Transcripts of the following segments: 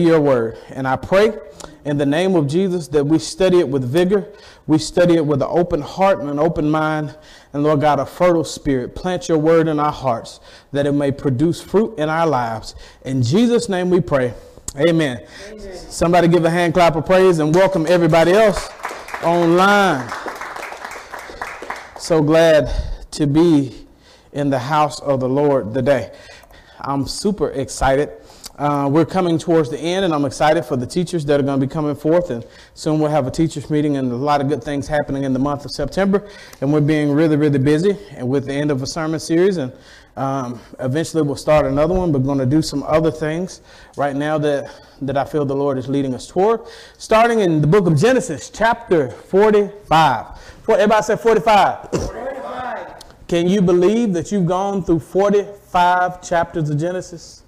your word. And I pray in the name of Jesus that we study it with vigor. We study it with an open heart and an open mind. And Lord God, a fertile spirit. Plant your word in our hearts that it may produce fruit in our lives. In Jesus' name we pray. Amen. Amen. Somebody give a hand clap of praise and welcome everybody else online. So glad to be in the house of the Lord today. I'm super excited uh, we're coming towards the end, and I'm excited for the teachers that are going to be coming forth. And soon we'll have a teachers meeting, and a lot of good things happening in the month of September. And we're being really, really busy, and with the end of a sermon series, and um, eventually we'll start another one. But we're going to do some other things right now that that I feel the Lord is leading us toward. Starting in the book of Genesis, chapter 45. For, everybody say 45. 45. Can you believe that you've gone through 45 chapters of Genesis?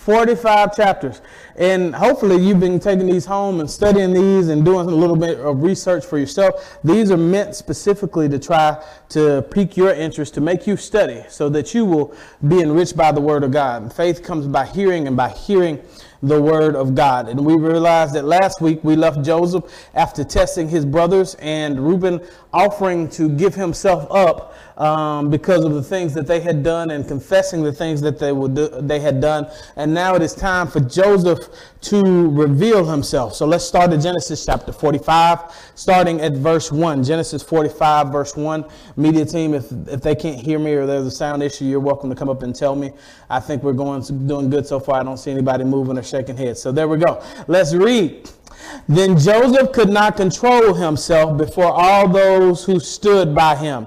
45 chapters. And hopefully you've been taking these home and studying these and doing a little bit of research for yourself. These are meant specifically to try to pique your interest, to make you study so that you will be enriched by the word of God. Faith comes by hearing and by hearing the word of God. And we realized that last week we left Joseph after testing his brothers and Reuben offering to give himself up um, because of the things that they had done and confessing the things that they would do, they had done. And now it is time for Joseph to reveal himself. So let's start at Genesis chapter 45, starting at verse 1. Genesis 45, verse 1. Media team, if, if they can't hear me or there's a sound issue, you're welcome to come up and tell me. I think we're going doing good so far. I don't see anybody moving or shaking heads. So there we go. Let's read. Then Joseph could not control himself before all those who stood by him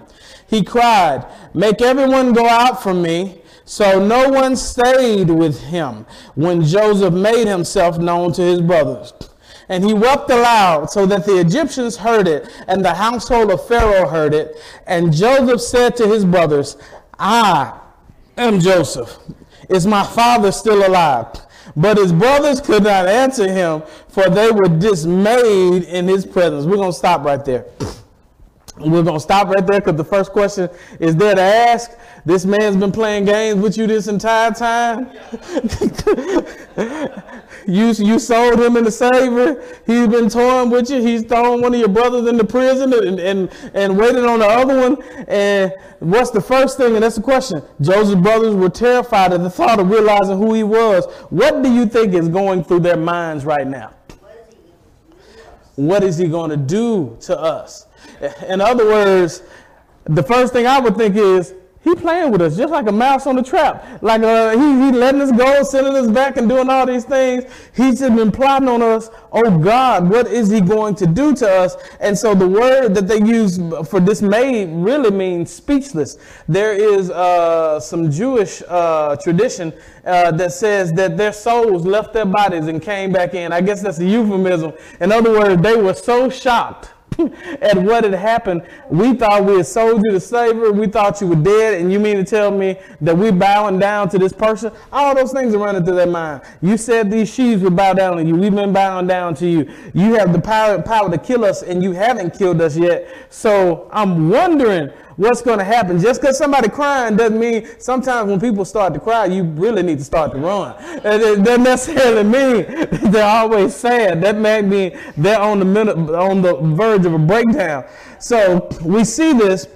he cried, Make everyone go out from me. So no one stayed with him when Joseph made himself known to his brothers. And he wept aloud so that the Egyptians heard it, and the household of Pharaoh heard it. And Joseph said to his brothers, I am Joseph. Is my father still alive? But his brothers could not answer him, for they were dismayed in his presence. We're going to stop right there. We're going to stop right there because the first question is there to ask. This man's been playing games with you this entire time. you, you sold him into slavery. He's been toying with you. He's thrown one of your brothers into prison and, and, and waited on the other one. And what's the first thing? And that's the question. Joseph's brothers were terrified at the thought of realizing who he was. What do you think is going through their minds right now? What is he going to do to us? In other words, the first thing I would think is, he playing with us just like a mouse on the trap. Like uh, he, he letting us go, sending us back and doing all these things. He's just been plotting on us. Oh God, what is he going to do to us? And so the word that they use for dismay really means speechless. There is uh, some Jewish uh, tradition uh, that says that their souls left their bodies and came back in. I guess that's a euphemism. In other words, they were so shocked at what had happened. We thought we had sold you to slavery. We thought you were dead. And you mean to tell me that we bowing down to this person? All those things are running through their mind. You said these sheaves would bow down to you. We've been bowing down to you. You have the power, power to kill us and you haven't killed us yet. So I'm wondering what's going to happen. Just because somebody crying doesn't mean sometimes when people start to cry, you really need to start to run. It doesn't necessarily mean they're always sad. That may mean they're on the minute, on the verge of a breakdown. So we see this.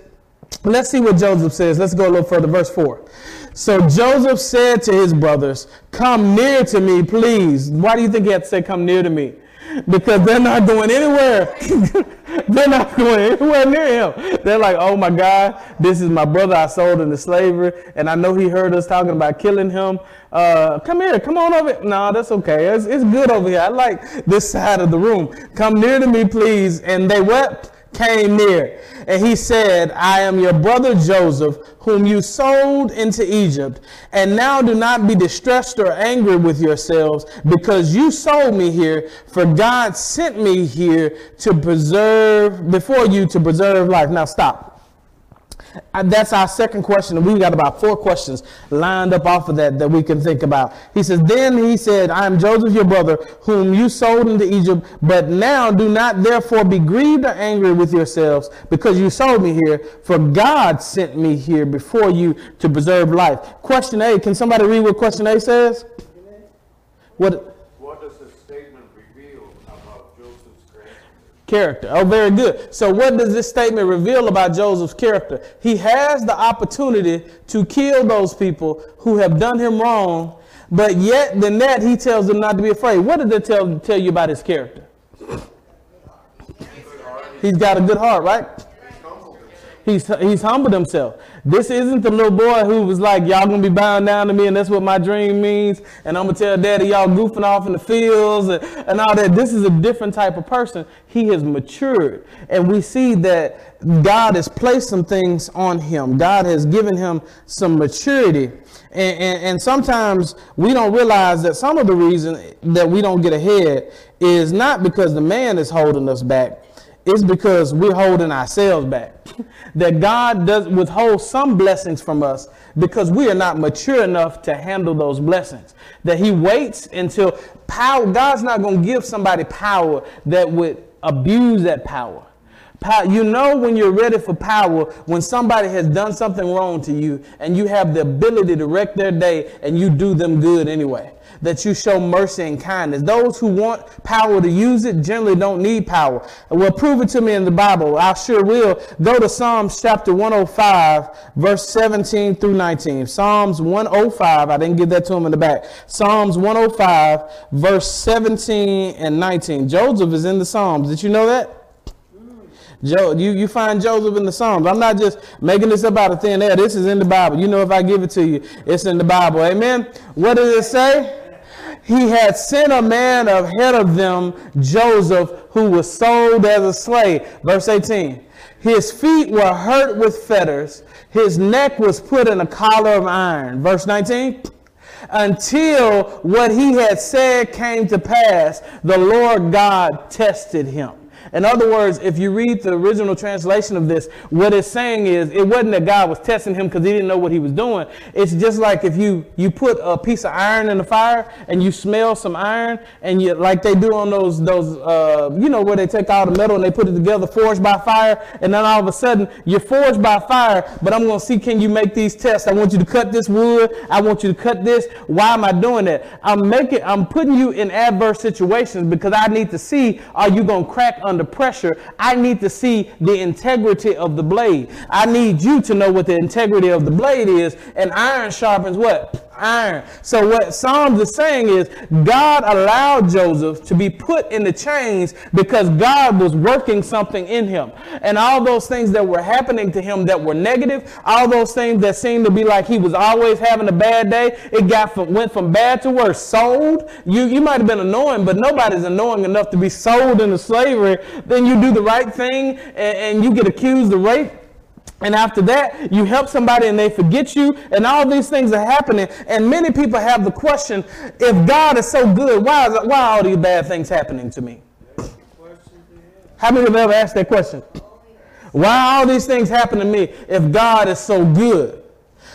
Let's see what Joseph says. Let's go a little further. Verse 4. So Joseph said to his brothers, Come near to me, please. Why do you think he had to say, Come near to me? Because they're not going anywhere. they're not going anywhere near him. They're like, oh my God, this is my brother I sold into slavery, and I know he heard us talking about killing him. Uh, come here, come on over. No, that's okay. It's, it's good over here. I like this side of the room. Come near to me, please. And they wept came near. And he said, I am your brother Joseph, whom you sold into Egypt. And now do not be distressed or angry with yourselves, because you sold me here, for God sent me here to preserve, before you to preserve life. Now stop. That's our second question. And We got about four questions lined up off of that that we can think about. He says, Then he said, I am Joseph your brother, whom you sold into Egypt, but now do not therefore be grieved or angry with yourselves because you sold me here, for God sent me here before you to preserve life. Question A, can somebody read what question A says? What? does this statement reveal about Joseph's character? Character. Oh, very good. So, what does this statement reveal about Joseph's character? He has the opportunity to kill those people who have done him wrong, but yet, the net, he tells them not to be afraid. What did it tell, tell you about his character? He's got a good heart, right? He's, he's humbled himself. This isn't the little boy who was like, y'all gonna be bowing down to me and that's what my dream means. And I'm gonna tell daddy y'all goofing off in the fields and, and all that. This is a different type of person. He has matured. And we see that God has placed some things on him. God has given him some maturity. And, and, and, sometimes we don't realize that some of the reason that we don't get ahead is not because the man is holding us back, it's because we're holding ourselves back. that God does withhold some blessings from us because we are not mature enough to handle those blessings. That He waits until power, God's not going to give somebody power that would abuse that power. You know when you're ready for power when somebody has done something wrong to you and you have the ability to wreck their day and you do them good anyway that you show mercy and kindness. Those who want power to use it generally don't need power. Well, prove it to me in the Bible. I sure will. Go to Psalms chapter 105, verse 17 through 19. Psalms 105. I didn't give that to him in the back. Psalms 105, verse 17 and 19. Joseph is in the Psalms. Did you know that? Jo- you, you find Joseph in the Psalms. I'm not just making this up out of thin air. This is in the Bible. You know, if I give it to you, it's in the Bible. Amen. What does it say? He had sent a man ahead of them, Joseph, who was sold as a slave. Verse 18. His feet were hurt with fetters, his neck was put in a collar of iron. Verse 19. Until what he had said came to pass, the Lord God tested him. In other words, if you read the original translation of this, what it's saying is it wasn't that God was testing him because he didn't know what he was doing. It's just like if you you put a piece of iron in the fire and you smell some iron and you like they do on those those uh, you know where they take all the metal and they put it together forged by fire and then all of a sudden you're forged by fire. But I'm going to see can you make these tests? I want you to cut this wood. I want you to cut this. Why am I doing that? I'm making I'm putting you in adverse situations because I need to see are you going to crack under under pressure, I need to see the integrity of the blade. I need you to know what the integrity of the blade is. And iron sharpens what? Iron. So what Psalms is saying is God allowed Joseph to be put in the chains because God was working something in him. And all those things that were happening to him that were negative, all those things that seemed to be like he was always having a bad day, it got from, went from bad to worse. Sold, you, you might have been annoying, but nobody's annoying enough to be sold into slavery. Then you do the right thing and, and you get accused of rape and after that, you help somebody and they forget you, and all these things are happening. And many people have the question if God is so good, why, is, why are all these bad things happening to me? How many have ever asked that question? Why all these things happen to me if God is so good?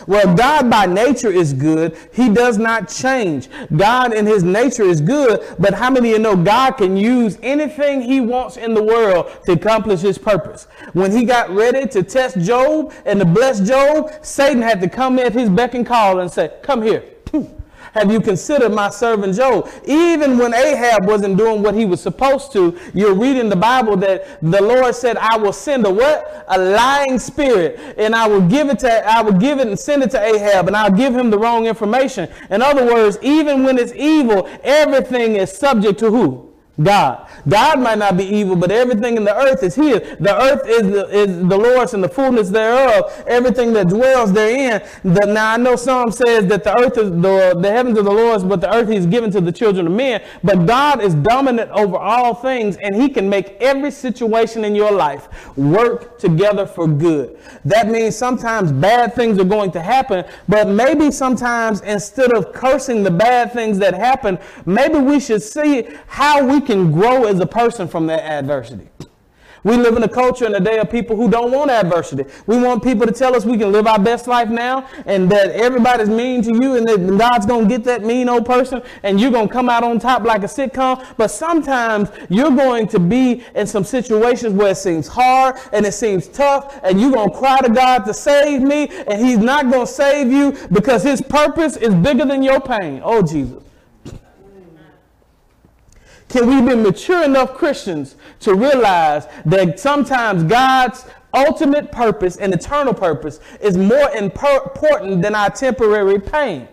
Well, God by nature is good. He does not change. God in his nature is good, but how many of you know God can use anything he wants in the world to accomplish his purpose? When he got ready to test Job and to bless Job, Satan had to come at his beck and call and say, come here. Have you considered my servant Job? Even when Ahab wasn't doing what he was supposed to, you're reading the Bible that the Lord said, I will send a what? A lying spirit. And I will give it to, I will give it and send it to Ahab and I'll give him the wrong information. In other words, even when it's evil, everything is subject to who? God. God might not be evil, but everything in the earth is His. The earth is the, is the Lord's and the fullness thereof, everything that dwells therein. The, now, I know Psalm says that the earth is the, the heavens are the Lord's, but the earth He's given to the children of men. But God is dominant over all things, and He can make every situation in your life work together for good. That means sometimes bad things are going to happen, but maybe sometimes instead of cursing the bad things that happen, maybe we should see how we can grow as a person from that adversity. We live in a culture in a day of people who don't want adversity. We want people to tell us we can live our best life now and that everybody's mean to you and that God's going to get that mean old person and you're going to come out on top like a sitcom. But sometimes you're going to be in some situations where it seems hard and it seems tough and you're going to cry to God to save me and he's not going to save you because his purpose is bigger than your pain. Oh, Jesus. Can we be mature enough Christians to realize that sometimes God's ultimate purpose and eternal purpose is more important than our temporary pain?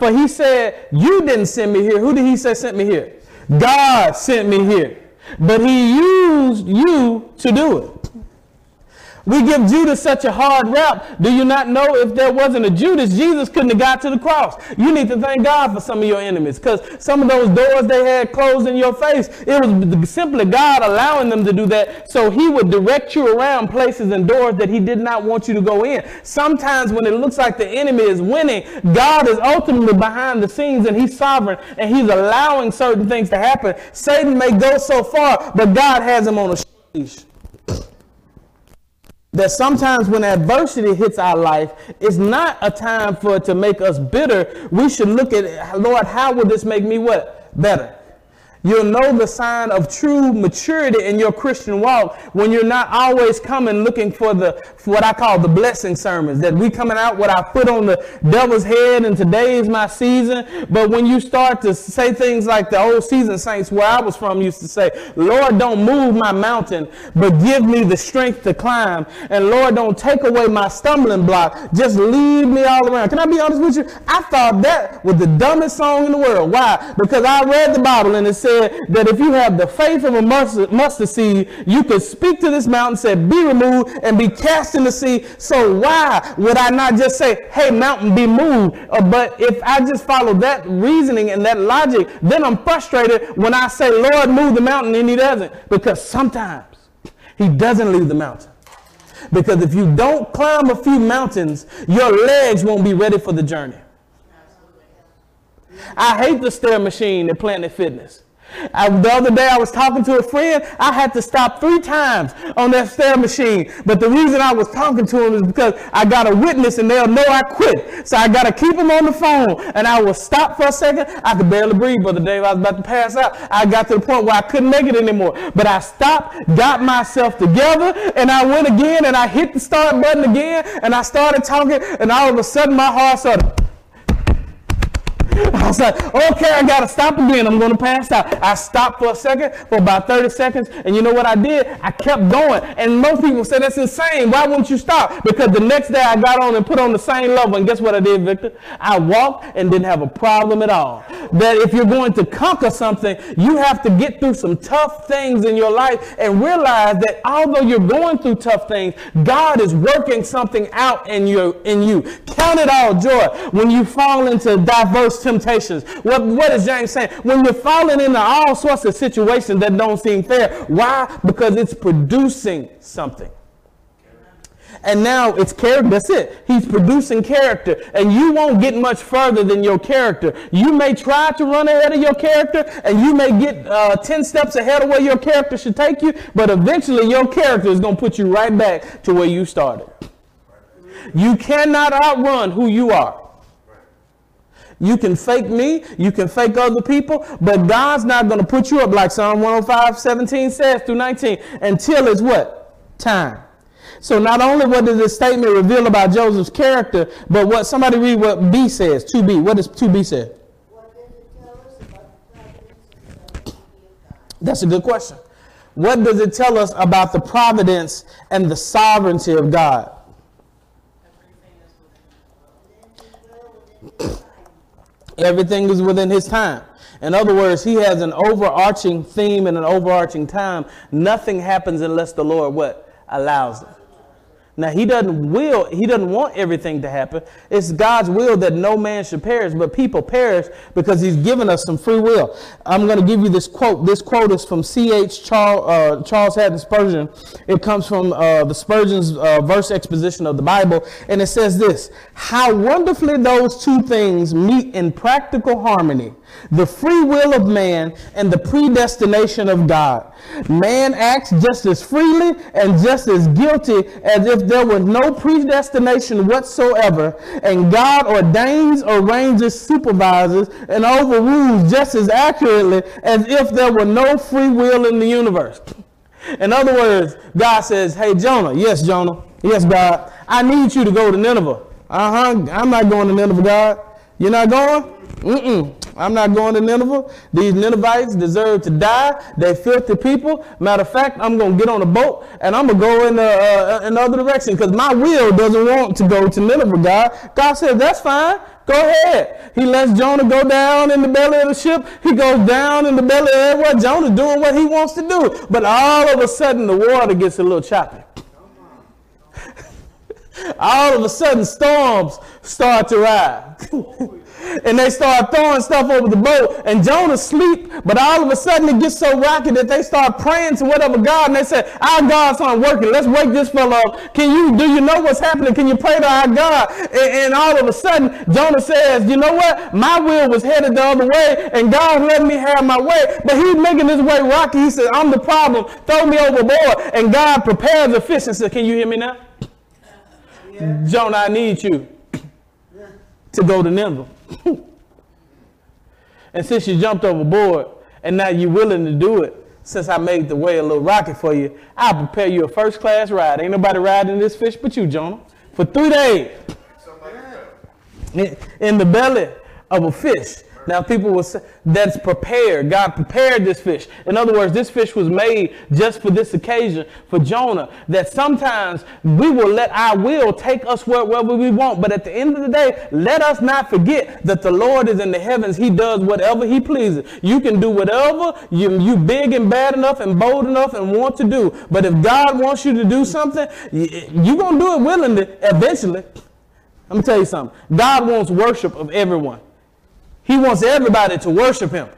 For he said, You didn't send me here. Who did he say sent me here? God sent me here. But he used you to do it. We give Judas such a hard rap. Do you not know if there wasn't a Judas, Jesus couldn't have got to the cross? You need to thank God for some of your enemies because some of those doors they had closed in your face, it was simply God allowing them to do that so he would direct you around places and doors that he did not want you to go in. Sometimes when it looks like the enemy is winning, God is ultimately behind the scenes and he's sovereign and he's allowing certain things to happen. Satan may go so far, but God has him on a leash that sometimes when adversity hits our life, it's not a time for it to make us bitter. We should look at, Lord, how will this make me what? Better. You'll know the sign of true maturity in your Christian walk when you're not always coming looking for the for what I call the blessing sermons. That we coming out with our foot on the devil's head and today is my season. But when you start to say things like the old season saints where I was from used to say, Lord, don't move my mountain, but give me the strength to climb. And Lord, don't take away my stumbling block. Just lead me all around. Can I be honest with you? I thought that was the dumbest song in the world. Why? Because I read the Bible and it said said that if you have the faith of a mustard, seed, you could speak to this mountain, say, be removed and be cast in the sea. So why would I not just say, hey, mountain, be moved? Uh, but if I just follow that reasoning and that logic, then I'm frustrated when I say, Lord, move the mountain and he doesn't. Because sometimes he doesn't leave the mountain. Because if you don't climb a few mountains, your legs won't be ready for the journey. I hate the stair machine at Planet Fitness. I, the other day I was talking to a friend. I had to stop three times on that stair machine. But the reason I was talking to him is because I got a witness and they'll know I quit. So I got to keep him on the phone. And I will stop for a second. I could barely breathe, Brother Dave. I was about to pass out. I got to the point where I couldn't make it anymore. But I stopped, got myself together, and I went again and I hit the start button again and I started talking. And all of a sudden my heart started I was like, okay, I gotta stop again. I'm gonna pass out. I stopped for a second, for about 30 seconds, and you know what I did? I kept going. And most people say that's insane. Why wouldn't you stop? Because the next day I got on and put on the same level, and guess what I did, Victor? I walked and didn't have a problem at all. That if you're going to conquer something, you have to get through some tough things in your life and realize that although you're going through tough things, God is working something out in you. In you. Count it all joy when you fall into diverse temptations. What, what is James saying? When you're falling into all sorts of situations that don't seem fair. Why? Because it's producing something. And now it's character. That's it. He's producing character. And you won't get much further than your character. You may try to run ahead of your character, and you may get uh, 10 steps ahead of where your character should take you, but eventually your character is going to put you right back to where you started. You cannot outrun who you are. You can fake me, you can fake other people, but God's not going to put you up like Psalm 105, 17 says through 19 until it's what? Time. So not only what does this statement reveal about Joseph's character, but what somebody read what B says, 2B. What does 2B say? That's a good question. What does it tell us about the providence and the sovereignty of God? Everything is within his time. In other words, he has an overarching theme and an overarching time. Nothing happens unless the Lord what? Allows it. Now he doesn't will, he doesn't want everything to happen. It's God's will that no man should perish, but people perish because he's given us some free will. I'm going to give you this quote. This quote is from C.H. Charles, uh, Charles Haddon Spurgeon. It comes from uh, the Spurgeon's uh, verse exposition of the Bible, and it says this, how wonderfully those two things meet in practical harmony the free will of man and the predestination of God. Man acts just as freely and just as guilty as if there was no predestination whatsoever, and God ordains, arranges, supervises, and overrules just as accurately as if there were no free will in the universe. In other words, God says, Hey, Jonah, yes, Jonah, yes, God, I need you to go to Nineveh. Uh huh, I'm not going to Nineveh, God. You're not going? Mm-mm. I'm not going to Nineveh. These Ninevites deserve to die. They filthy people. Matter of fact, I'm going to get on a boat and I'm going to go in uh, another direction because my will doesn't want to go to Nineveh, God. God said, that's fine. Go ahead. He lets Jonah go down in the belly of the ship. He goes down in the belly of everywhere. Jonah's doing what he wants to do. But all of a sudden, the water gets a little choppy. all of a sudden, storms start to rise. and they start throwing stuff over the boat. And Jonah sleep, but all of a sudden it gets so rocky that they start praying to whatever God, and they say, "Our God's not working. Let's wake this fellow up. Can you do you know what's happening? Can you pray to our God?" And, and all of a sudden Jonah says, "You know what? My will was headed the other way, and God let me have my way, but He's making this way rocky." He said, "I'm the problem. Throw me overboard." And God prepares the fish and said, "Can you hear me now?" Yeah. Jonah, I need you to go to Nineveh. And since you jumped overboard and now you're willing to do it, since I made the way a little rocky for you, I'll prepare you a first class ride. Ain't nobody riding this fish but you, Jonah, for three days. In the belly of a fish. Now, people will say that's prepared. God prepared this fish. In other words, this fish was made just for this occasion for Jonah. That sometimes we will let our will take us wherever we want. But at the end of the day, let us not forget that the Lord is in the heavens. He does whatever He pleases. You can do whatever you, you big and bad enough and bold enough and want to do. But if God wants you to do something, you're going to do it willingly eventually. Let me tell you something. God wants worship of everyone. He wants everybody to worship him.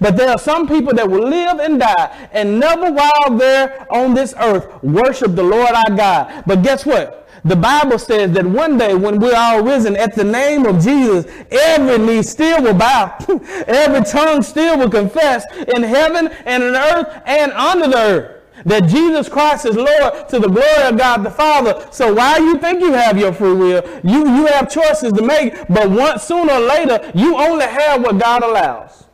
But there are some people that will live and die and never while they're on this earth worship the Lord our God. But guess what? The Bible says that one day when we're all risen at the name of Jesus, every knee still will bow. every tongue still will confess in heaven and in earth and under the earth that Jesus Christ is Lord to the glory of God the Father. So why you think you have your free will? You, you have choices to make, but once sooner or later, you only have what God allows.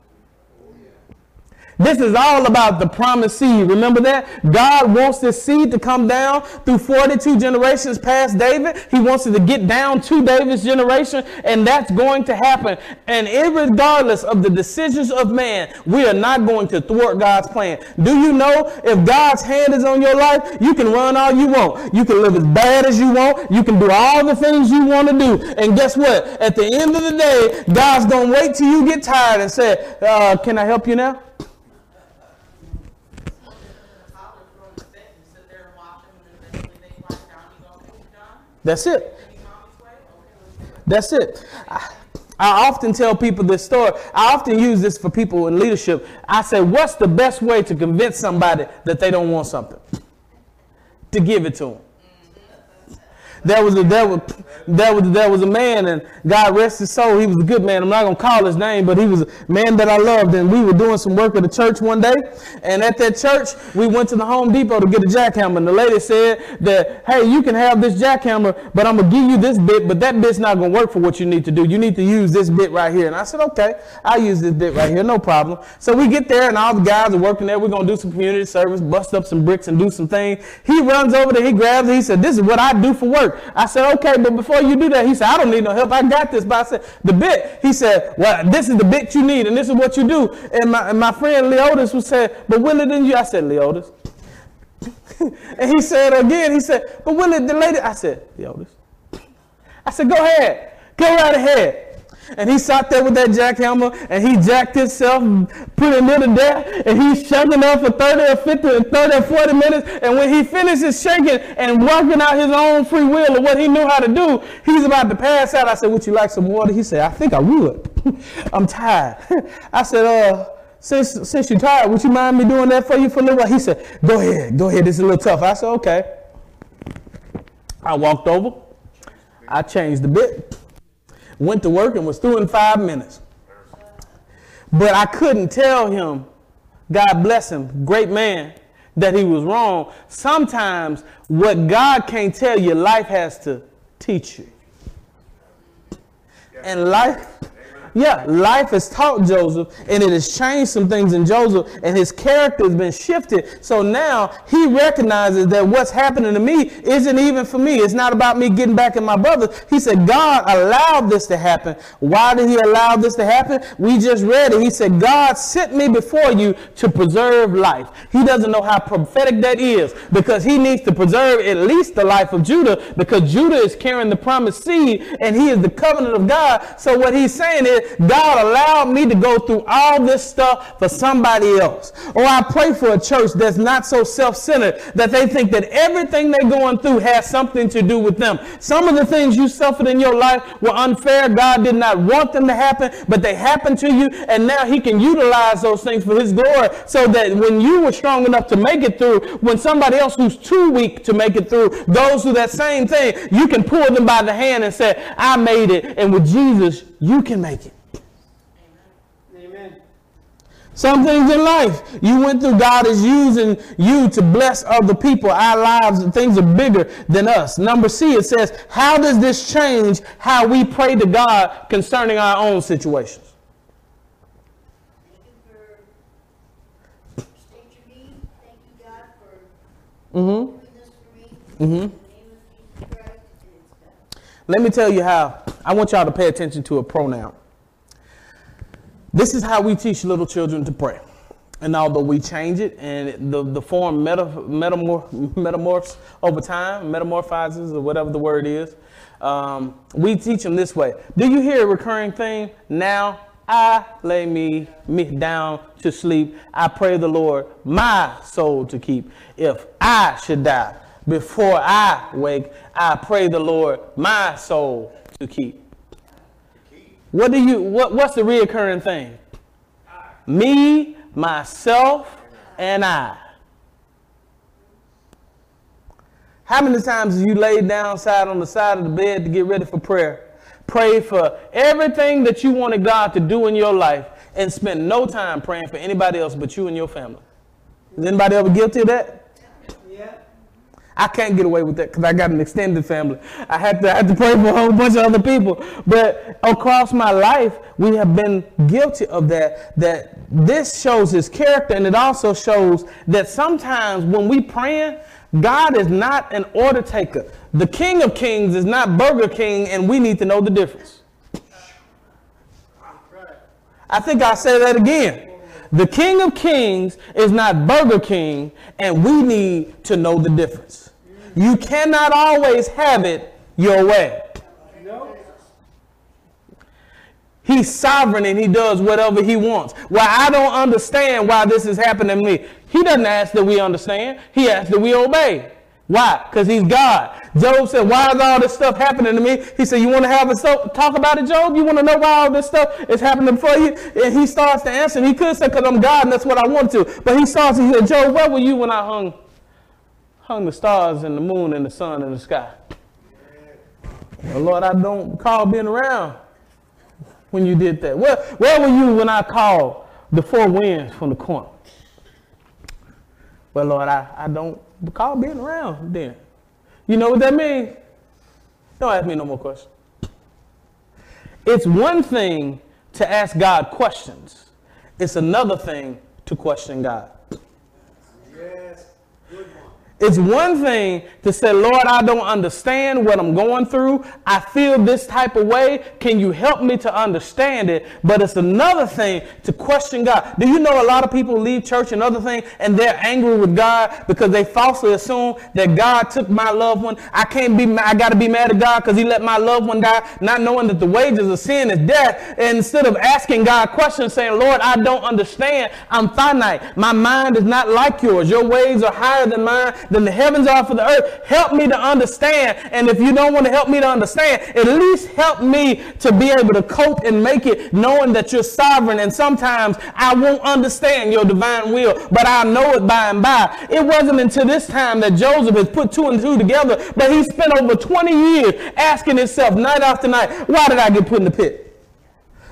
This is all about the promised seed. Remember that? God wants this seed to come down through 42 generations past David. He wants it to get down to David's generation, and that's going to happen. And regardless of the decisions of man, we are not going to thwart God's plan. Do you know if God's hand is on your life, you can run all you want. You can live as bad as you want. You can do all the things you want to do. And guess what? At the end of the day, God's going to wait till you get tired and say, uh, Can I help you now? That's it. That's it. I, I, often tell people this story. I often use this for people in leadership. I say, what's the best way to convince somebody that they don't want something? To give it to them. There was a there was there was there was a man, and God rest his soul. He was a good man. I'm not gonna call his name, but he was a man that I loved. And we were doing some work at the church one day, and at that church we went to the Home Depot to get a jackhammer. And the lady said that, hey, you can have this jackhammer, but I'm gonna give you this bit, but that bit's not gonna work for what you need to do. You need to use this bit right here. And I said, okay, I'll use this bit right here, no problem. So we get there, and all the guys are working there. We're gonna do some community service, bust up some bricks, and do some things. He runs over there, he grabs it. He said, this is what I do for work. I said, okay, but before you do that, he said, I don't need no help. I got this. But I said, the bit. He said, well, this is the bit you need, and this is what you do. And my, and my friend Leotis was saying, but Willie, didn't you? I said, Leotis. and he said again, he said, but Willie, the lady, I said, Leotis. I said, go ahead. Go right ahead. And he sat there with that jackhammer and he jacked himself, put near to death, and he's shaking up for 30 or 50 or 30 or 40 minutes. And when he finishes shaking and working out his own free will of what he knew how to do, he's about to pass out. I said, Would you like some water? He said, I think I would. I'm tired. I said, uh, since, since you're tired, would you mind me doing that for you for a little while? He said, Go ahead, go ahead. This is a little tough. I said, Okay. I walked over. I changed the bit went to work and was through in five minutes. But I couldn't tell him, God bless him, great man, that he was wrong. Sometimes what God can't tell you, life has to teach you. And life, Yeah, life has taught Joseph and it has changed some things in Joseph and his character has been shifted. So now he recognizes that what's happening to me isn't even for me. It's not about me getting back at my brothers. He said, God allowed this to happen. Why did he allow this to happen? We just read it. He said, God sent me before you to preserve life. He doesn't know how prophetic that is because he needs to preserve at least the life of Judah because Judah is carrying the promised seed and he is the covenant of God. So what he's saying is, God allowed me to go through all this stuff for somebody else. Or I pray for a church that's not so self-centered that they think that everything they're going through has something to do with them. Some of the things you suffered in your life were unfair. God did not want them to happen, but they happened to you, and now he can utilize those things for his glory so that when you were strong enough to make it through, when somebody else who's too weak to make it through goes through that same thing, you can pull them by the hand and say, I made it, and with Jesus, you can make it. Amen. Some things in life you went through, God is using you to bless other people. Our lives, things are bigger than us. Number C, it says, How does this change how we pray to God concerning our own situations? Thank you for, state your need, thank you God for Mm-hmm. doing this for me. Mm-hmm. In the name of Jesus Christ, and it's done. Let me tell you how. I want y'all to pay attention to a pronoun. This is how we teach little children to pray. And although we change it and the, the form meta, metamor, metamorphs over time, metamorphizes or whatever the word is, um, we teach them this way. Do you hear a recurring thing? Now I lay me, me down to sleep. I pray the Lord my soul to keep. If I should die before I wake, I pray the Lord my soul to keep. What do you what, what's the reoccurring thing? Me, myself, and I. How many times have you laid down side on the side of the bed to get ready for prayer? Pray for everything that you wanted God to do in your life and spend no time praying for anybody else but you and your family. Is anybody ever guilty of that? I can't get away with that because I got an extended family. I had to I had to pray for a whole bunch of other people. But across my life, we have been guilty of that. That this shows his character, and it also shows that sometimes when we praying, God is not an order taker. The King of Kings is not Burger King, and we need to know the difference. I think I'll say that again. The King of Kings is not Burger King, and we need to know the difference. You cannot always have it your way. He's sovereign and he does whatever he wants. Well, I don't understand why this is happening to me. He doesn't ask that we understand. He asks that we obey. Why? Because he's God. Job said, why is all this stuff happening to me? He said, you want to have a so- talk about it, Job? You want to know why all this stuff is happening for you? And he starts to answer. He could say, because I'm God and that's what I want to. But he starts, he said, Job, where were you when I hung, hung the stars and the moon and the sun in the sky? Well, Lord, I don't recall being around when you did that. Where, where were you when I called the four winds from the corner? Well, Lord, I, I don't recall being around then. You know what that means? Don't ask me no more questions. It's one thing to ask God questions. It's another thing to question God. It's one thing to say, Lord, I don't understand what I'm going through. I feel this type of way. Can you help me to understand it? But it's another thing to question God. Do you know a lot of people leave church and other things and they're angry with God because they falsely assume that God took my loved one. I can't be, I got to be mad at God because he let my loved one die, not knowing that the wages of sin is death. And instead of asking God questions saying, Lord, I don't understand. I'm finite. My mind is not like yours. Your ways are higher than mine than the heavens are for the earth. Help me to understand. And if you don't want to help me to understand, at least help me to be able to cope and make it knowing that you're sovereign. And sometimes I won't understand your divine will, but I'll know it by and by. It wasn't until this time that Joseph has put two and two together, but he spent over 20 years asking himself night after night, why did I get put in the pit?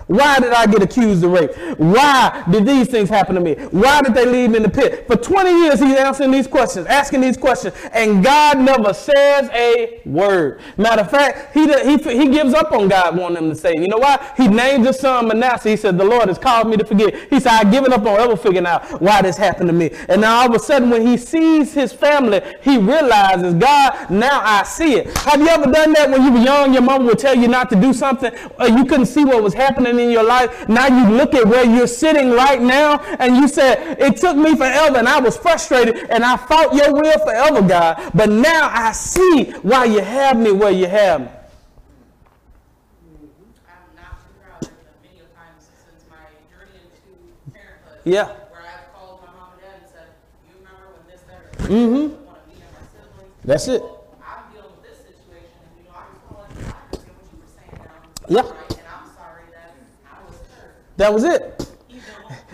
Why did I get accused of rape? Why did these things happen to me? Why did they leave me in the pit? For 20 years, he's answering these questions, asking these questions, and God never says a word. Matter of fact, he, he, he gives up on God wanting him to say. You know why? He named his son Manasseh. He said, The Lord has called me to forget. He said, I've given up on ever figuring out why this happened to me. And now all of a sudden, when he sees his family, he realizes, God, now I see it. Have you ever done that when you were young? Your mom would tell you not to do something, or you couldn't see what was happening in your life. Now you look at where you're sitting right now, and you said, It took me forever, and I was frustrated, and I fought your will forever, God. But now I see why you have me where you have me. I'm not too proud of the many of times since my journey into parenthood. Yeah. Where I've called my mom and dad and said, you remember when this, that, or Mhm. one of me my siblings. That's it. Well, That was it.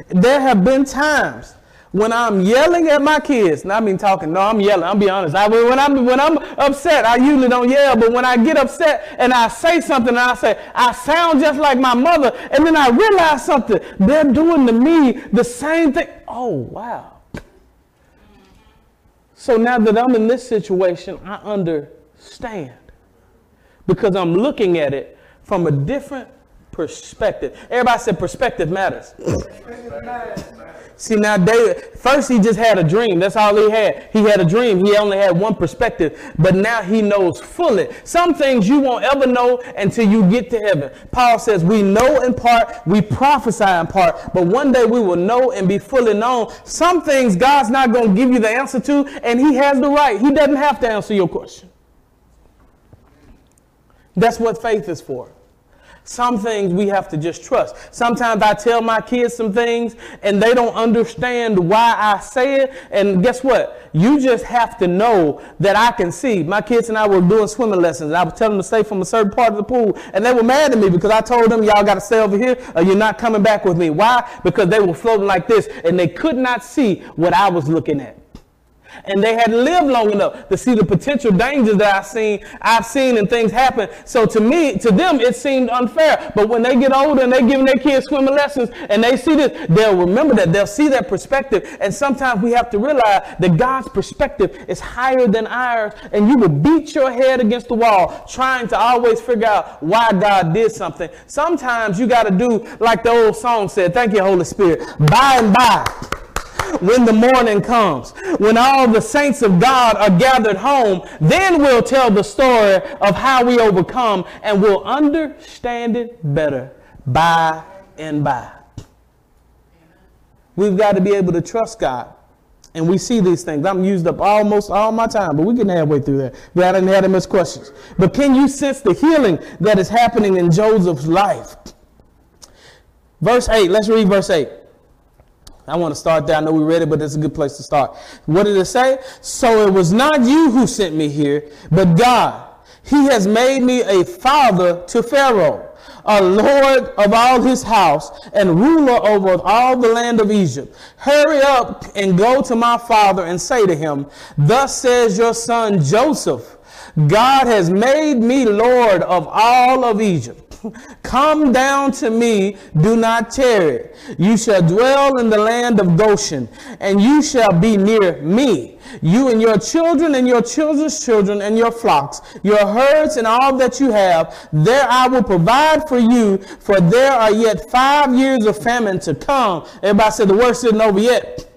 There have been times when I'm yelling at my kids. Not me talking. No, I'm yelling. I'll be honest. I, when I'm when I'm upset, I usually don't yell. But when I get upset and I say something, and I say I sound just like my mother, and then I realize something. They're doing to me the same thing. Oh wow. So now that I'm in this situation, I understand because I'm looking at it from a different perspective. Everybody said perspective matters. See now David, first he just had a dream. That's all he had. He had a dream. He only had one perspective, but now he knows fully. Some things you won't ever know until you get to heaven. Paul says we know in part, we prophesy in part, but one day we will know and be fully known. Some things God's not going to give you the answer to, and he has the right. He doesn't have to answer your question. That's what faith is for. Some things we have to just trust. Sometimes I tell my kids some things and they don't understand why I say it. And guess what? You just have to know that I can see. My kids and I were doing swimming lessons. And I was telling them to stay from a certain part of the pool. And they were mad at me because I told them, y'all got to stay over here or you're not coming back with me. Why? Because they were floating like this and they could not see what I was looking at and they had lived long enough to see the potential dangers that I've seen, I've seen and things happen. So to me, to them, it seemed unfair. But when they get older and they're giving their kids swimming lessons and they see this, they'll remember that. They'll see that perspective. And sometimes we have to realize that God's perspective is higher than ours. And you will beat your head against the wall trying to always figure out why God did something. Sometimes you got to do like the old song said, thank you, Holy Spirit, by and by when the morning comes, when all the saints of God are gathered home, then we'll tell the story of how we overcome and we'll understand it better by and by. We've got to be able to trust God. And we see these things. I'm used up almost all my time, but we can halfway through that. We hadn't had much questions. But can you sense the healing that is happening in Joseph's life? Verse 8, let's read verse 8. I want to start there. I know we read it, but it's a good place to start. What did it say? So it was not you who sent me here, but God. He has made me a father to Pharaoh, a lord of all his house, and ruler over all the land of Egypt. Hurry up and go to my father and say to him, Thus says your son Joseph, God has made me lord of all of Egypt. Come down to me, do not tarry. You shall dwell in the land of Goshen, and you shall be near me. You and your children and your children's children and your flocks, your herds and all that you have, there I will provide for you, for there are yet five years of famine to come. Everybody said the worst isn't over yet.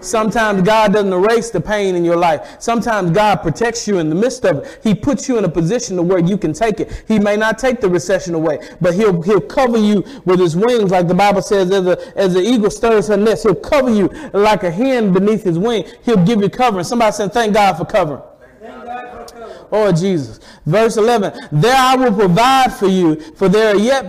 Sometimes God doesn't erase the pain in your life. Sometimes God protects you in the midst of it. He puts you in a position to where you can take it. He may not take the recession away, but he'll, he'll cover you with his wings, like the Bible says, as, a, as the eagle stirs her nest. He'll cover you like a hen beneath his wing. He'll give you covering. Somebody said, thank God for covering. Cover. Oh, Jesus. Verse 11, there I will provide for you, for there are yet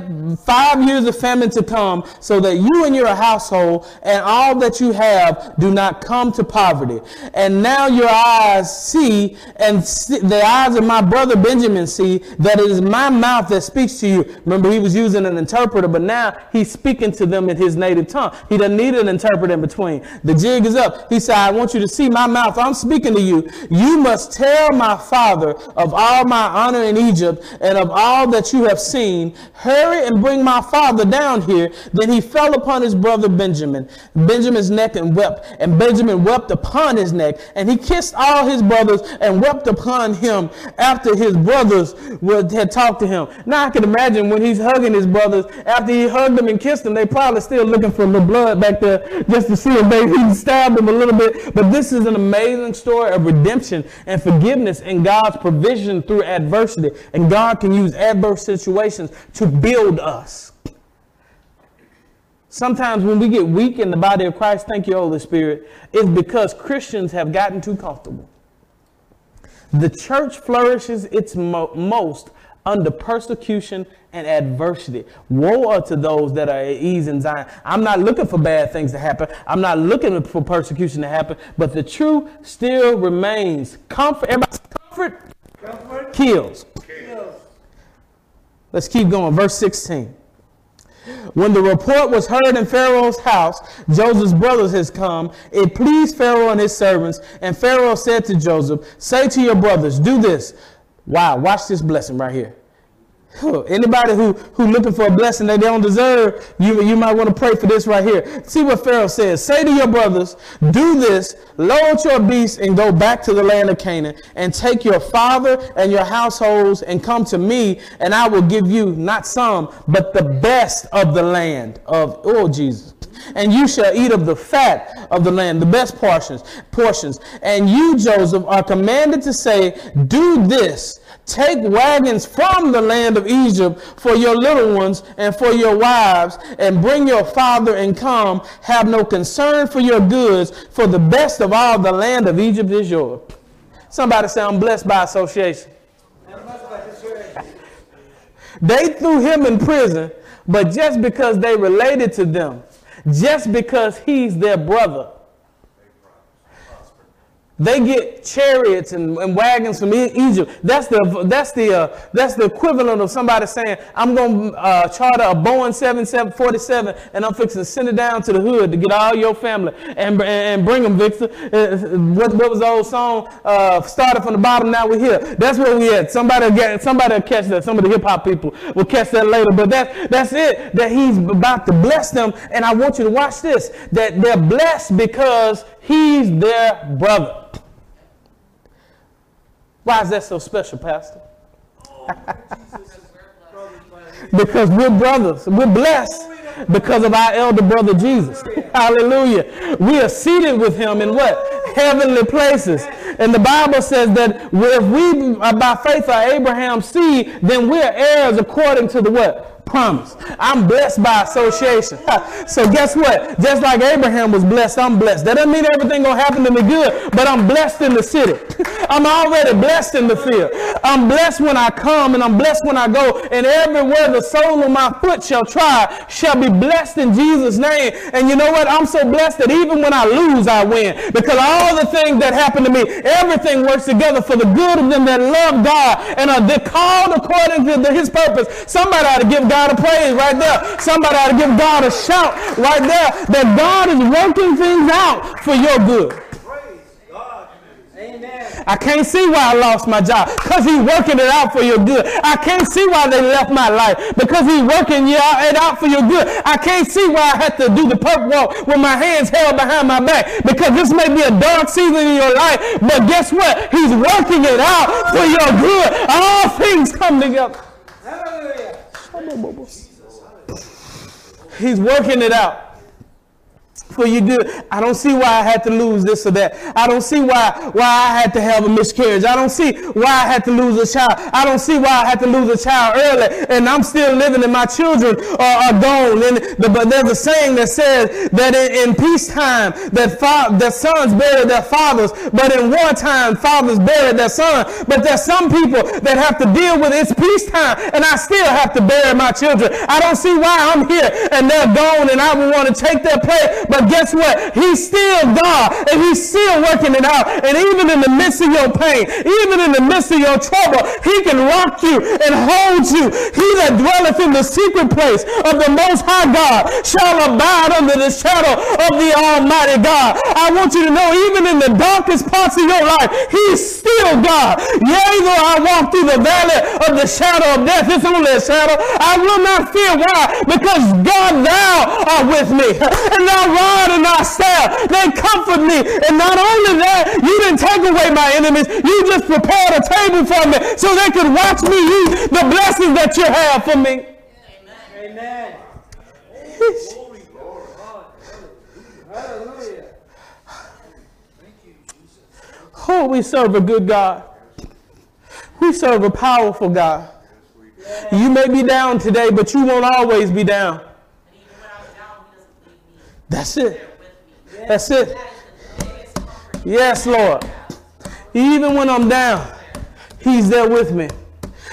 five years of famine to come, so that you and your household and all that you have do not come to poverty. And now your eyes see, and see, the eyes of my brother Benjamin see, that it is my mouth that speaks to you. Remember, he was using an interpreter, but now he's speaking to them in his native tongue. He doesn't need an interpreter in between. The jig is up. He said, I want you to see my mouth. I'm speaking to you. You must tell my father of all my honor in Egypt, and of all that you have seen, hurry and bring my father down here. Then he fell upon his brother Benjamin, Benjamin's neck, and wept. And Benjamin wept upon his neck, and he kissed all his brothers and wept upon him after his brothers had talked to him. Now I can imagine when he's hugging his brothers, after he hugged them and kissed them, they probably still looking for the blood back there just to see if they he stabbed them a little bit. But this is an amazing story of redemption and forgiveness and God's provision through adversity. And God can use adverse situations to build us. Sometimes when we get weak in the body of Christ, thank you, Holy Spirit, it's because Christians have gotten too comfortable. The church flourishes its mo- most under persecution and adversity. Woe unto those that are at ease in Zion. I'm not looking for bad things to happen. I'm not looking for persecution to happen, but the truth still remains. Comfort, everybody, comfort Comfort kills. kills. Let's keep going. Verse 16. When the report was heard in Pharaoh's house, Joseph's brothers has come. It pleased Pharaoh and his servants. And Pharaoh said to Joseph, Say to your brothers, do this. Wow, watch this blessing right here. Anybody who, who looking for a blessing that they don't deserve, you, you might want to pray for this right here. See what Pharaoh says. Say to your brothers, do this, load your beasts and go back to the land of Canaan and take your father and your households and come to me and I will give you not some, but the best of the land of, oh Jesus. And you shall eat of the fat of the land, the best portions, portions. And you, Joseph, are commanded to say, do this. Take wagons from the land of Egypt for your little ones and for your wives, and bring your father and come. Have no concern for your goods, for the best of all the land of Egypt is yours. Somebody say, I'm blessed by association. They threw him in prison, but just because they related to them, just because he's their brother, they get chariots and, and wagons from Egypt. That's the that's the uh, that's the equivalent of somebody saying, "I'm going to uh, charter a Boeing 7747 and I'm fixing to send it down to the hood to get all your family and and bring them, Victor." Uh, what, what was the old song? Uh, started from the bottom, now we're here. That's where we at. Somebody get somebody catch that. Some of the hip hop people will catch that later. But that's that's it. That he's about to bless them, and I want you to watch this. That they're blessed because he's their brother. Why is that so special, Pastor? Because we're brothers. We're blessed because of our elder brother Jesus. Hallelujah. We are seated with him in what? Heavenly places. And the Bible says that if we by faith are Abraham's seed, then we're heirs according to the what? Promise. I'm blessed by association. So guess what? Just like Abraham was blessed, I'm blessed. That doesn't mean everything gonna happen to me good, but I'm blessed in the city. I'm already blessed in the field. I'm blessed when I come and I'm blessed when I go. And everywhere the sole of my foot shall try shall be blessed in Jesus' name. And you know what? I'm so blessed that even when I lose, I win. Because all the things that happen to me, everything works together for the good of them that love God and are called according to his purpose. Somebody ought to give God a praise right there. Somebody ought to give God a shout right there that God is working things out for your good. God. I can't see why I lost my job because he's working it out for your good. I can't see why they left my life because he's working it out- it out for your good. I can't see why I had to do the perp walk with my hands held behind my back because this may be a dark season in your life, but guess what? He's working it out for your good. All things come together. He's working it out. For you good. I don't see why I had to lose this or that. I don't see why why I had to have a miscarriage. I don't see why I had to lose a child. I don't see why I had to lose a child early, and I'm still living, and my children are, are gone. And the, but there's a saying that says that in, in peacetime, that fa- that sons bury their fathers, but in wartime, fathers bury their sons. But there's some people that have to deal with it's peacetime, and I still have to bury my children. I don't see why I'm here and they're gone, and I would want to take their place. But guess what? He's still God, and He's still working it out. And even in the midst of your pain, even in the midst of your trouble, He can rock you and hold you. He that dwelleth in the secret place of the Most High God shall abide under the shadow of the Almighty God. I want you to know, even in the darkest parts of your life, He's still God. Yea, though I walk through the valley of the shadow of death, it's only a shadow. I will not fear. Why? Because God, thou art with me. And thy rod and staff, they comfort me. And not only that, you didn't take away my enemies. You just prepared a table for me so they could watch me eat the blessings that you have for me. Amen. Hallelujah. Oh, we serve a good God. We serve a powerful God. You may be down today, but you won't always be down. And even when I'm down, he doesn't leave me. That's it. That's it. Yes, Lord. Even when I'm down, He's there with me.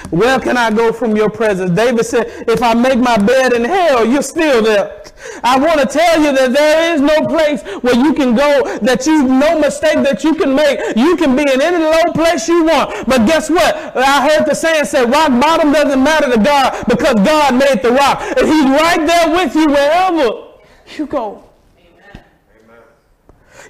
Where can I go from your presence? David said, If I make my bed in hell, you're still there. I want to tell you that there is no place where you can go that you, no mistake that you can make. You can be in any low place you want. But guess what? I heard the saying say, rock bottom doesn't matter to God because God made the rock. And He's right there with you wherever you go.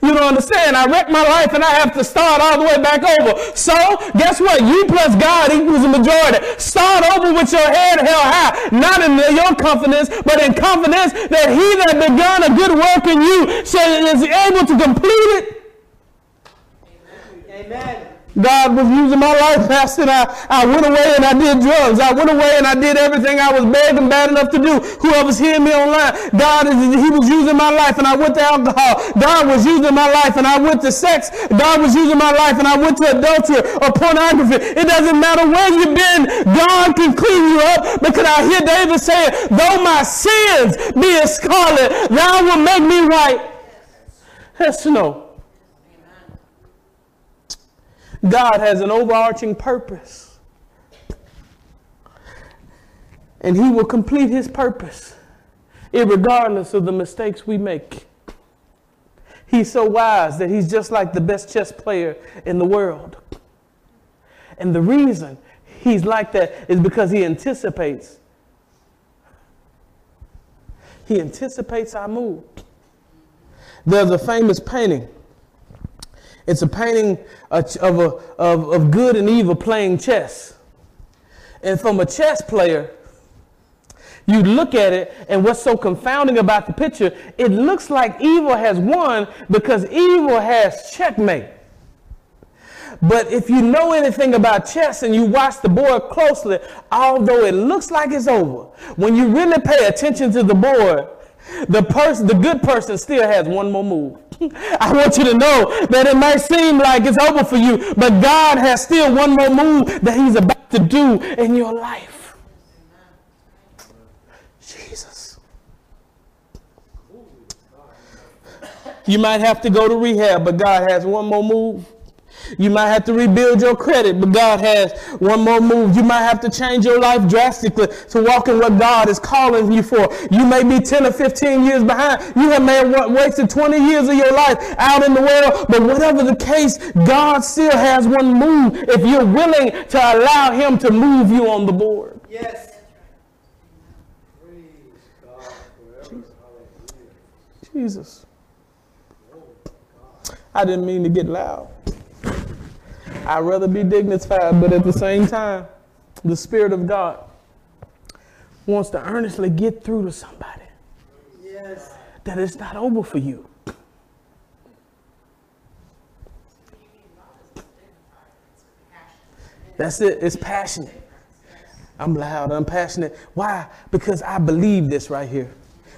You don't understand. I wrecked my life and I have to start all the way back over. So, guess what? You plus God equals a majority. Start over with your head held high. Not in your confidence, but in confidence that he that begun a good work in you is able to complete it. Amen. God was using my life, Pastor, and I, I went away and I did drugs. I went away and I did everything I was begging bad enough to do. Whoever's hearing me online, God is He was using my life and I went to alcohol. God was using my life and I went to sex. God was using my life and I went to adultery or pornography. It doesn't matter where you've been, God can clean you up because I hear David saying, though my sins be as scarlet, thou will make me white. Yes, no. God has an overarching purpose. And He will complete His purpose, regardless of the mistakes we make. He's so wise that He's just like the best chess player in the world. And the reason He's like that is because He anticipates. He anticipates our move. There's a famous painting it's a painting of, a, of, of good and evil playing chess. And from a chess player, you look at it, and what's so confounding about the picture, it looks like evil has won because evil has checkmate. But if you know anything about chess and you watch the board closely, although it looks like it's over, when you really pay attention to the board, the person, the good person still has one more move. I want you to know that it might seem like it's over for you, but God has still one more move that He's about to do in your life. Jesus. You might have to go to rehab, but God has one more move. You might have to rebuild your credit, but God has one more move. You might have to change your life drastically to walk in what God is calling you for. You may be 10 or 15 years behind. You have may have wasted 20 years of your life out in the world, but whatever the case, God still has one move if you're willing to allow Him to move you on the board. Yes. Praise God forever. Hallelujah. Jesus. I didn't mean to get loud. I'd rather be dignified, but at the same time, the Spirit of God wants to earnestly get through to somebody Yes. that it's not over for you. That's it. It's passionate. I'm loud. I'm passionate. Why? Because I believe this right here.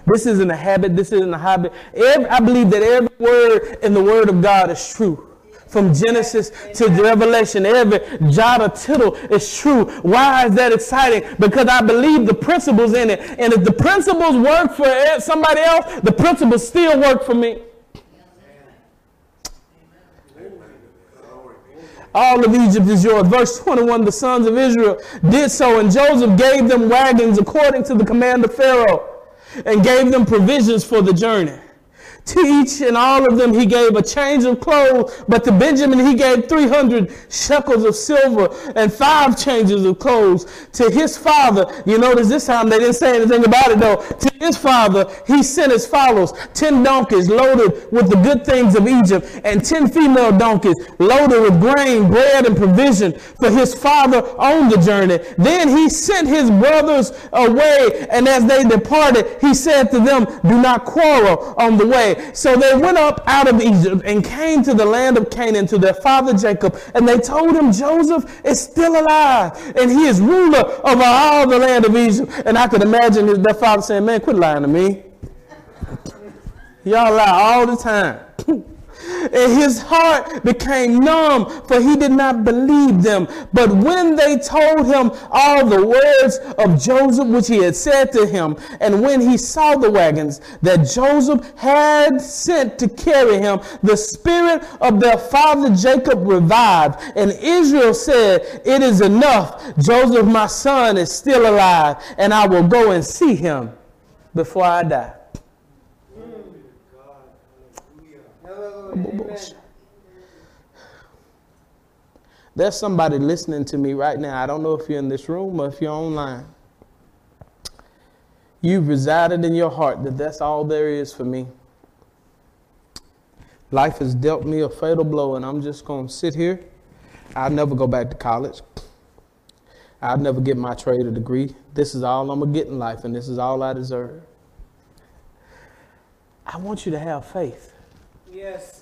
This isn't a habit. This isn't a hobby. Every, I believe that every word in the Word of God is true. From Genesis to Revelation, every jot or tittle is true. Why is that exciting? Because I believe the principles in it. And if the principles work for somebody else, the principles still work for me. All of Egypt is yours. Verse 21 The sons of Israel did so, and Joseph gave them wagons according to the command of Pharaoh, and gave them provisions for the journey. To each and all of them he gave a change of clothes, but to Benjamin he gave 300 shekels of silver and five changes of clothes. To his father, you notice this time they didn't say anything about it though. To his father, he sent as follows 10 donkeys loaded with the good things of Egypt, and 10 female donkeys loaded with grain, bread, and provision for his father on the journey. Then he sent his brothers away, and as they departed, he said to them, Do not quarrel on the way. So they went up out of Egypt and came to the land of Canaan to their father Jacob, and they told him Joseph is still alive, and he is ruler over all the land of Egypt. And I could imagine their father saying, Man, quit lying to me. Y'all lie all the time. and his heart became numb, for he did not believe them. But when they told him all the words of Joseph, which he had said to him, and when he saw the wagons that Joseph had sent to carry him, the spirit of their father Jacob revived. And Israel said, It is enough. Joseph, my son, is still alive, and I will go and see him before I die. Amen. There's somebody listening to me right now. I don't know if you're in this room or if you're online. You've resided in your heart that that's all there is for me. Life has dealt me a fatal blow, and I'm just going to sit here. I'll never go back to college. I'll never get my trade or degree. This is all I'm going to get in life, and this is all I deserve. I want you to have faith. Yes.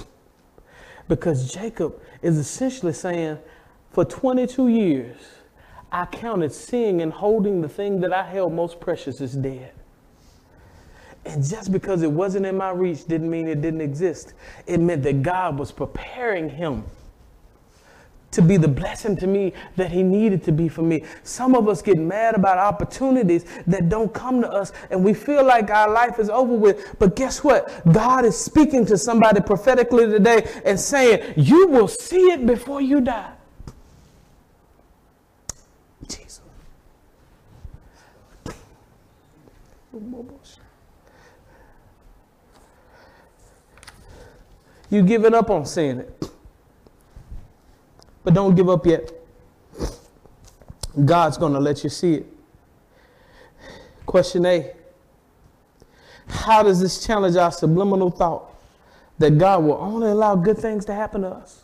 Because Jacob is essentially saying, for 22 years, I counted seeing and holding the thing that I held most precious as dead. And just because it wasn't in my reach didn't mean it didn't exist. It meant that God was preparing him to be the blessing to me that he needed to be for me. Some of us get mad about opportunities that don't come to us and we feel like our life is over with. But guess what? God is speaking to somebody prophetically today and saying, You will see it before you die. Jesus. You giving up on seeing it. But don't give up yet. God's going to let you see it. Question A How does this challenge our subliminal thought that God will only allow good things to happen to us?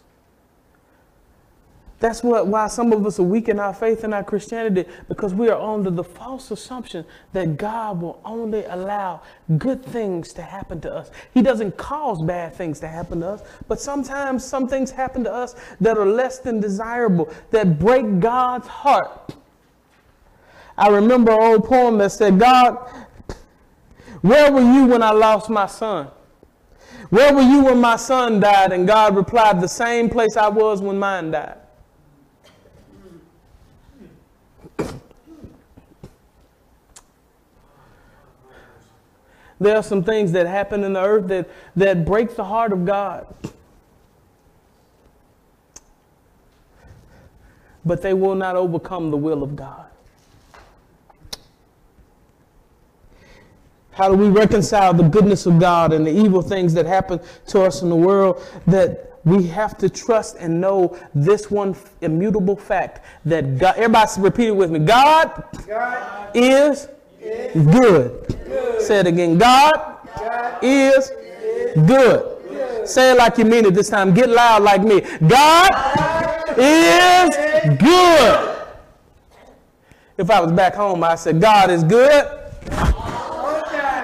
That's what, why some of us are weak in our faith and our Christianity because we are under the false assumption that God will only allow good things to happen to us. He doesn't cause bad things to happen to us, but sometimes some things happen to us that are less than desirable, that break God's heart. I remember an old poem that said, God, where were you when I lost my son? Where were you when my son died? And God replied, The same place I was when mine died. There are some things that happen in the earth that, that break the heart of God. But they will not overcome the will of God. How do we reconcile the goodness of God and the evil things that happen to us in the world that we have to trust and know this one immutable fact that God, everybody repeat it with me. God, God is good. Say it again. God, is, good. Say it like you mean it this time. Get loud like me. God is good. If I was back home, I said, God is good.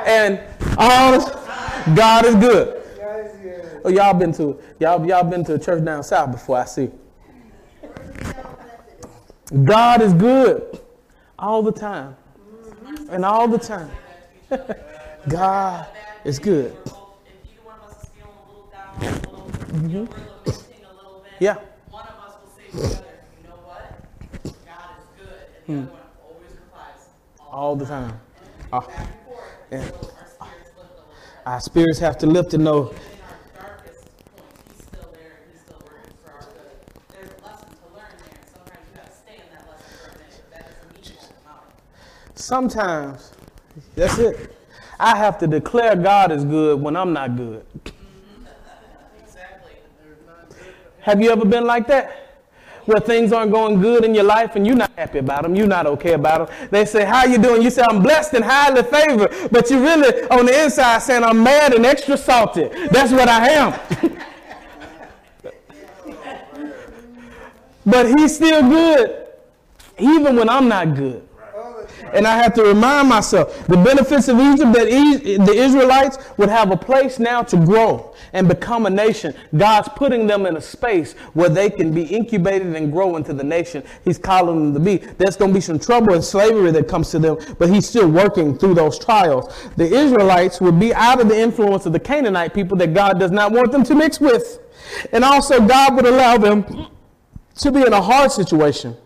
And good. God is good. Oh, y'all been to y'all y'all been to a church down south before I see. God is good all the time. And all the time. God is good. Bit. Yeah. One of us will say to the other, you know what? God is good. And the other one always replies, All the time. Ah. Yeah. Ah. our spirits have to lift and know In our darkest point, he's still there and he's still working for our good. There's a lesson to learn there. Sometimes you have to stay in that lesson for a minute. That doesn't mean you won't come out. Sometimes that's it. I have to declare God is good when I'm not good. Exactly. Have you ever been like that? where things aren't going good in your life and you're not happy about them, you're not okay about them. They say, how you doing? You say, I'm blessed and highly favored. But you really, on the inside, saying, I'm mad and extra salty. That's what I am. but he's still good, even when I'm not good. And I have to remind myself the benefits of Egypt that e- the Israelites would have a place now to grow and become a nation. God's putting them in a space where they can be incubated and grow into the nation He's calling them to be. There's going to be some trouble and slavery that comes to them, but He's still working through those trials. The Israelites would be out of the influence of the Canaanite people that God does not want them to mix with. And also, God would allow them to be in a hard situation.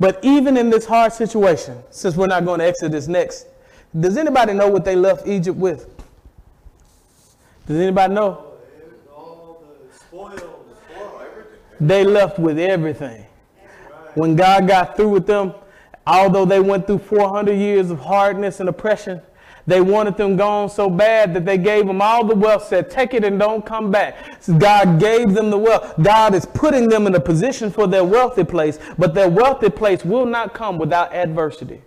But even in this hard situation, since we're not going to Exodus next, does anybody know what they left Egypt with? Does anybody know? They left with everything. When God got through with them, although they went through 400 years of hardness and oppression, they wanted them gone so bad that they gave them all the wealth, said, Take it and don't come back. So God gave them the wealth. God is putting them in a position for their wealthy place, but their wealthy place will not come without adversity.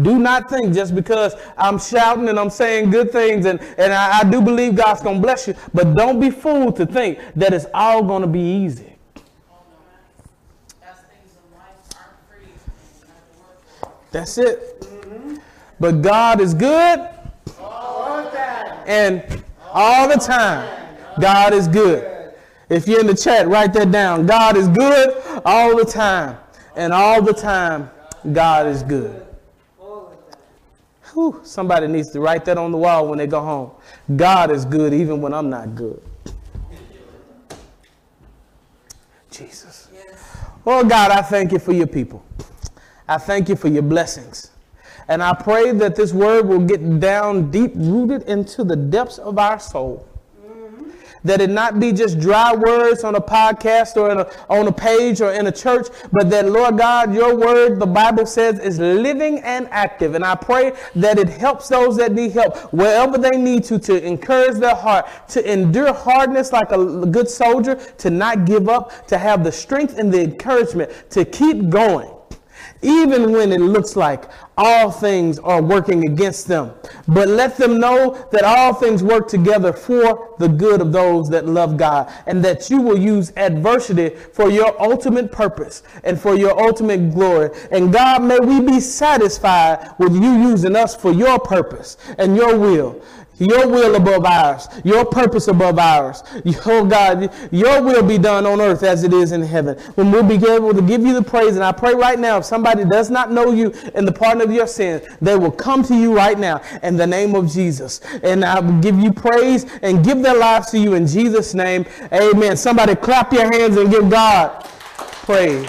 Do not think just because I'm shouting and I'm saying good things and, and I, I do believe God's going to bless you, but don't be fooled to think that it's all going to be easy. That's it. But God is good All and all the time. God is good. If you're in the chat, write that down. God is good all the time. And all the time, God is good. All the time. Whew, somebody needs to write that on the wall when they go home. God is good even when I'm not good. Jesus. Oh God, I thank you for your people. I thank you for your blessings. And I pray that this word will get down deep rooted into the depths of our soul. That it not be just dry words on a podcast or a, on a page or in a church, but that, Lord God, your word, the Bible says, is living and active. And I pray that it helps those that need help wherever they need to, to encourage their heart, to endure hardness like a good soldier, to not give up, to have the strength and the encouragement to keep going even when it looks like all things are working against them. But let them know that all things work together for the good of those that love God, and that you will use adversity for your ultimate purpose and for your ultimate glory. And God, may we be satisfied with you using us for your purpose and your will. Your will above ours, your purpose above ours. Oh God, your will be done on earth as it is in heaven. When we'll be able to give you the praise, and I pray right now, if somebody does not know you in the pardon of your sins, they will come to you right now in the name of Jesus. And I will give you praise and give their lives to you in Jesus' name. Amen. Somebody clap your hands and give God praise.